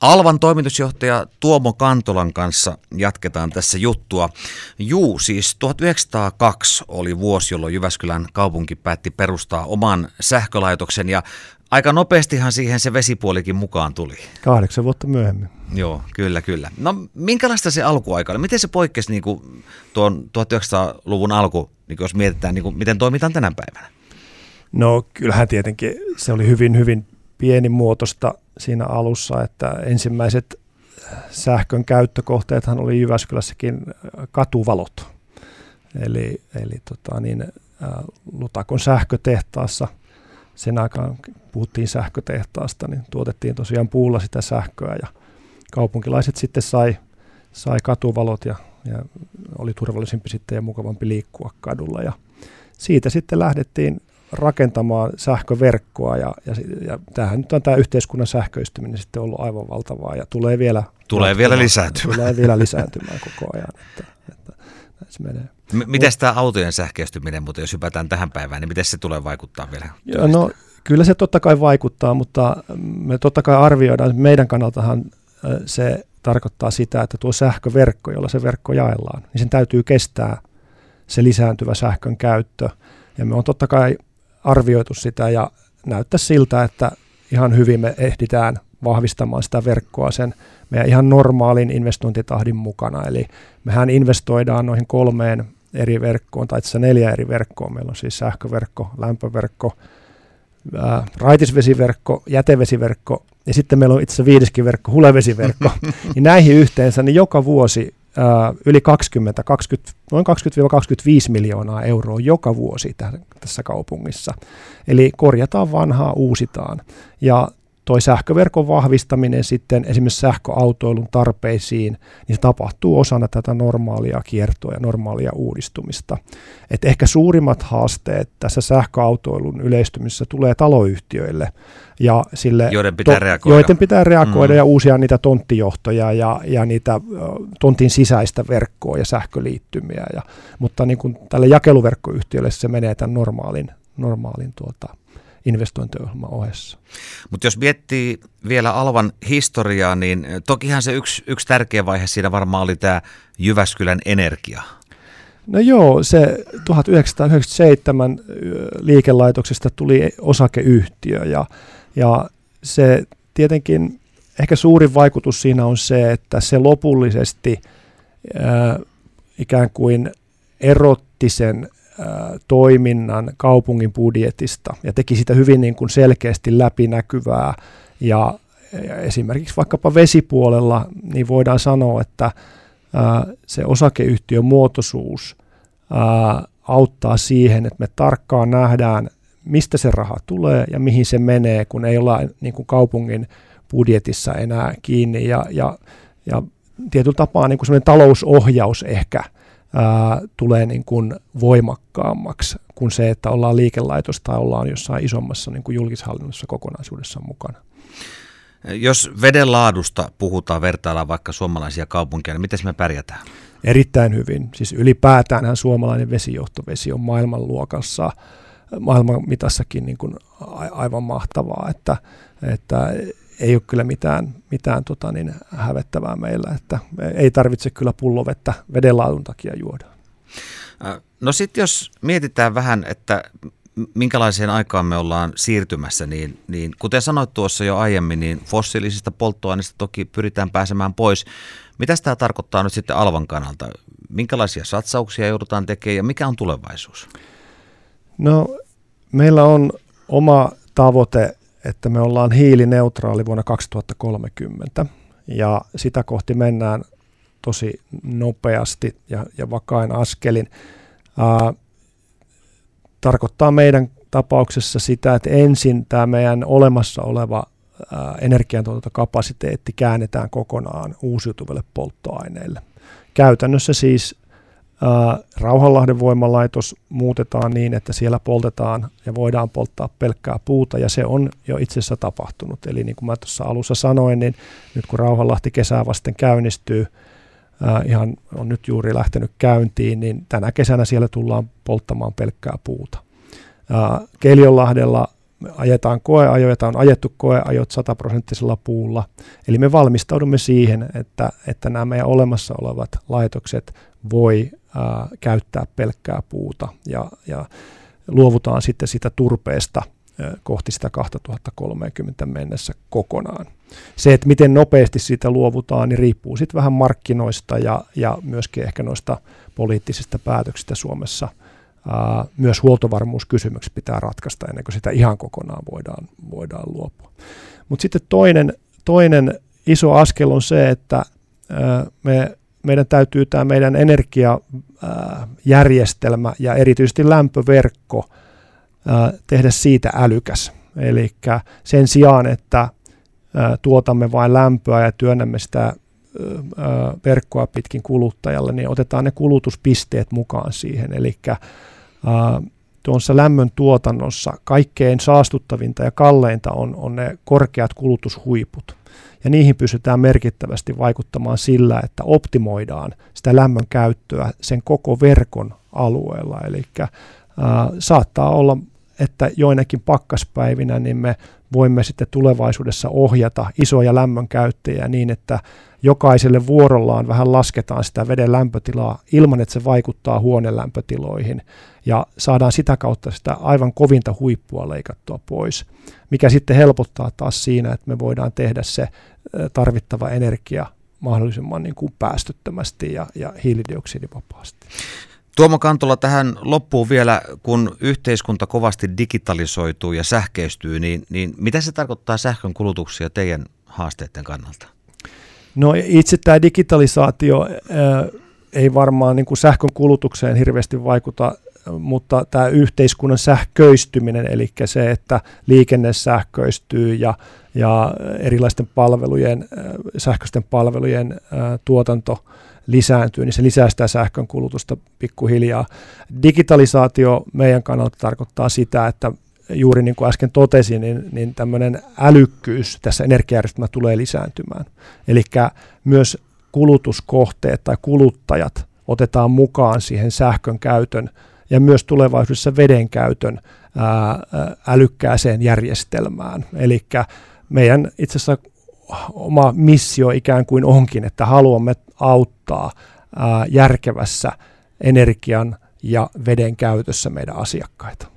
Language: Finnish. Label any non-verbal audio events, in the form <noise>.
Alvan toimitusjohtaja Tuomo Kantolan kanssa jatketaan tässä juttua. Juu, siis 1902 oli vuosi, jolloin Jyväskylän kaupunki päätti perustaa oman sähkölaitoksen ja aika nopeastihan siihen se vesipuolikin mukaan tuli. Kahdeksan vuotta myöhemmin. Joo, kyllä, kyllä. No minkälaista se alkuaika oli? Miten se poikkesi niin kuin tuon 1900-luvun alku, niin jos mietitään, niin kuin, miten toimitaan tänä päivänä? No kyllähän tietenkin se oli hyvin, hyvin pienimuotoista siinä alussa, että ensimmäiset sähkön käyttökohteethan oli Jyväskylässäkin katuvalot. Eli, eli tota niin, Lutakon sähkötehtaassa, sen aikaan puhuttiin sähkötehtaasta, niin tuotettiin tosiaan puulla sitä sähköä ja kaupunkilaiset sitten sai, sai katuvalot ja, ja oli turvallisempi sitten ja mukavampi liikkua kadulla. Ja siitä sitten lähdettiin rakentamaan sähköverkkoa ja, ja, ja tämähän nyt on tämä yhteiskunnan sähköistyminen sitten ollut aivan valtavaa ja tulee vielä, tulee vielä lisääntymään. Tulee vielä lisääntymään koko ajan. Että, että se menee. M- miten tämä autojen sähköistyminen, mutta jos hypätään tähän päivään, niin miten se tulee vaikuttaa vielä? Joo, no, kyllä se totta kai vaikuttaa, mutta me totta kai arvioidaan, että meidän kannaltahan se tarkoittaa sitä, että tuo sähköverkko, jolla se verkko jaellaan, niin sen täytyy kestää se lisääntyvä sähkön käyttö. Ja me on totta kai arvioitu sitä ja näyttää siltä, että ihan hyvin me ehditään vahvistamaan sitä verkkoa sen meidän ihan normaalin investointitahdin mukana. Eli mehän investoidaan noihin kolmeen eri verkkoon, tai itse neljä eri verkkoa. Meillä on siis sähköverkko, lämpöverkko, ää, raitisvesiverkko, jätevesiverkko ja sitten meillä on itse viideskin verkko, hulevesiverkko. <laughs> niin näihin yhteensä niin joka vuosi yli 20, 20 noin 20-25 miljoonaa euroa joka vuosi tässä kaupungissa. Eli korjataan vanhaa, uusitaan. Ja toi sähköverkon vahvistaminen sitten esimerkiksi sähköautoilun tarpeisiin, niin se tapahtuu osana tätä normaalia kiertoa ja normaalia uudistumista. Et ehkä suurimmat haasteet tässä sähköautoilun yleistymisessä tulee taloyhtiöille, ja sille joiden pitää to, reagoida, joiden pitää reagoida mm. ja uusia niitä tonttijohtoja ja, ja niitä tontin sisäistä verkkoa ja sähköliittymiä. Ja, mutta niin kuin tälle jakeluverkkoyhtiölle se menee tämän normaalin, normaalin tuota, investointiohjelman ohessa. Mutta jos miettii vielä Alvan historiaa, niin tokihan se yksi, yksi tärkeä vaihe siinä varmaan oli tämä Jyväskylän energia. No joo, se 1997 liikelaitoksesta tuli osakeyhtiö ja, ja se tietenkin ehkä suurin vaikutus siinä on se, että se lopullisesti äh, ikään kuin erotti sen toiminnan kaupungin budjetista ja teki sitä hyvin niin kuin selkeästi läpinäkyvää. Ja, esimerkiksi vaikkapa vesipuolella niin voidaan sanoa, että se osakeyhtiön muotoisuus auttaa siihen, että me tarkkaan nähdään, mistä se raha tulee ja mihin se menee, kun ei olla niin kuin kaupungin budjetissa enää kiinni. Ja, ja, ja tietyllä tapaa niin kuin talousohjaus ehkä – ää, tulee niin kuin voimakkaammaksi kuin se, että ollaan liikelaitos tai ollaan jossain isommassa niin kuin julkishallinnossa kokonaisuudessa mukana. Jos veden laadusta puhutaan, vertaillaan vaikka suomalaisia kaupunkeja, niin miten me pärjätään? Erittäin hyvin. Siis ylipäätään suomalainen vesijohtovesi on maailmanluokassa, maailman mitassakin niin kuin aivan mahtavaa, että, että ei ole kyllä mitään, mitään tota niin, hävettävää meillä, että ei tarvitse kyllä pullovettä vedenlaadun takia juoda. No sitten jos mietitään vähän, että minkälaiseen aikaan me ollaan siirtymässä, niin, niin kuten sanoit tuossa jo aiemmin, niin fossiilisista polttoaineista toki pyritään pääsemään pois. Mitä tämä tarkoittaa nyt sitten Alvan kannalta? Minkälaisia satsauksia joudutaan tekemään ja mikä on tulevaisuus? No meillä on oma tavoite että me ollaan hiilineutraali vuonna 2030 ja sitä kohti mennään tosi nopeasti ja, ja vakain askelin. Ää, tarkoittaa meidän tapauksessa sitä, että ensin tämä meidän olemassa oleva energiantuotantokapasiteetti käännetään kokonaan uusiutuville polttoaineille. Käytännössä siis Rauhanlahden voimalaitos muutetaan niin, että siellä poltetaan ja voidaan polttaa pelkkää puuta ja se on jo itse asiassa tapahtunut. Eli niin kuin mä tuossa alussa sanoin, niin nyt kun Rauhanlahti kesää vasten käynnistyy, ihan on nyt juuri lähtenyt käyntiin, niin tänä kesänä siellä tullaan polttamaan pelkkää puuta. Keljonlahdella ajetaan koeajoja, on ajettu koeajot sataprosenttisella puulla. Eli me valmistaudumme siihen, että, että nämä meidän olemassa olevat laitokset voi ää, käyttää pelkkää puuta ja, ja luovutaan sitten sitä turpeesta kohti sitä 2030 mennessä kokonaan. Se, että miten nopeasti siitä luovutaan, niin riippuu sitten vähän markkinoista ja, ja myöskin ehkä noista poliittisista päätöksistä Suomessa. Myös huoltovarmuuskysymykset pitää ratkaista ennen kuin sitä ihan kokonaan voidaan, voidaan luopua. Mutta sitten toinen, toinen iso askel on se, että me meidän täytyy tämä meidän energiajärjestelmä ja erityisesti lämpöverkko tehdä siitä älykäs. Eli sen sijaan, että tuotamme vain lämpöä ja työnnämme sitä verkkoa pitkin kuluttajalle, niin otetaan ne kulutuspisteet mukaan siihen. Eli tuossa lämmön tuotannossa kaikkein saastuttavinta ja kalleinta on, on ne korkeat kulutushuiput ja niihin pystytään merkittävästi vaikuttamaan sillä, että optimoidaan sitä lämmön käyttöä sen koko verkon alueella. Eli saattaa olla, että joinakin pakkaspäivinä niin me voimme sitten tulevaisuudessa ohjata isoja lämmön käyttäjiä niin, että jokaiselle vuorollaan vähän lasketaan sitä veden lämpötilaa ilman, että se vaikuttaa huoneen lämpötiloihin ja saadaan sitä kautta sitä aivan kovinta huippua leikattua pois, mikä sitten helpottaa taas siinä, että me voidaan tehdä se tarvittava energia mahdollisimman niin kuin päästöttömästi ja, ja hiilidioksidivapaasti. Tuomo Kantola tähän loppuun vielä, kun yhteiskunta kovasti digitalisoituu ja sähköistyy, niin, niin mitä se tarkoittaa sähkön kulutuksia teidän haasteiden kannalta? No itse tämä digitalisaatio äh, ei varmaan niin kuin sähkön kulutukseen hirveästi vaikuta, mutta tämä yhteiskunnan sähköistyminen, eli se, että liikenne sähköistyy ja, ja erilaisten palvelujen, äh, sähköisten palvelujen äh, tuotanto lisääntyy, niin se lisää sitä sähkön kulutusta pikkuhiljaa. Digitalisaatio meidän kannalta tarkoittaa sitä, että juuri niin kuin äsken totesin, niin, niin tämmöinen älykkyys tässä energiajärjestelmässä tulee lisääntymään. Eli myös kulutuskohteet tai kuluttajat otetaan mukaan siihen sähkön käytön ja myös tulevaisuudessa veden käytön ää, älykkääseen järjestelmään. Eli meidän itse asiassa oma missio ikään kuin onkin, että haluamme auttaa järkevässä energian ja veden käytössä meidän asiakkaita.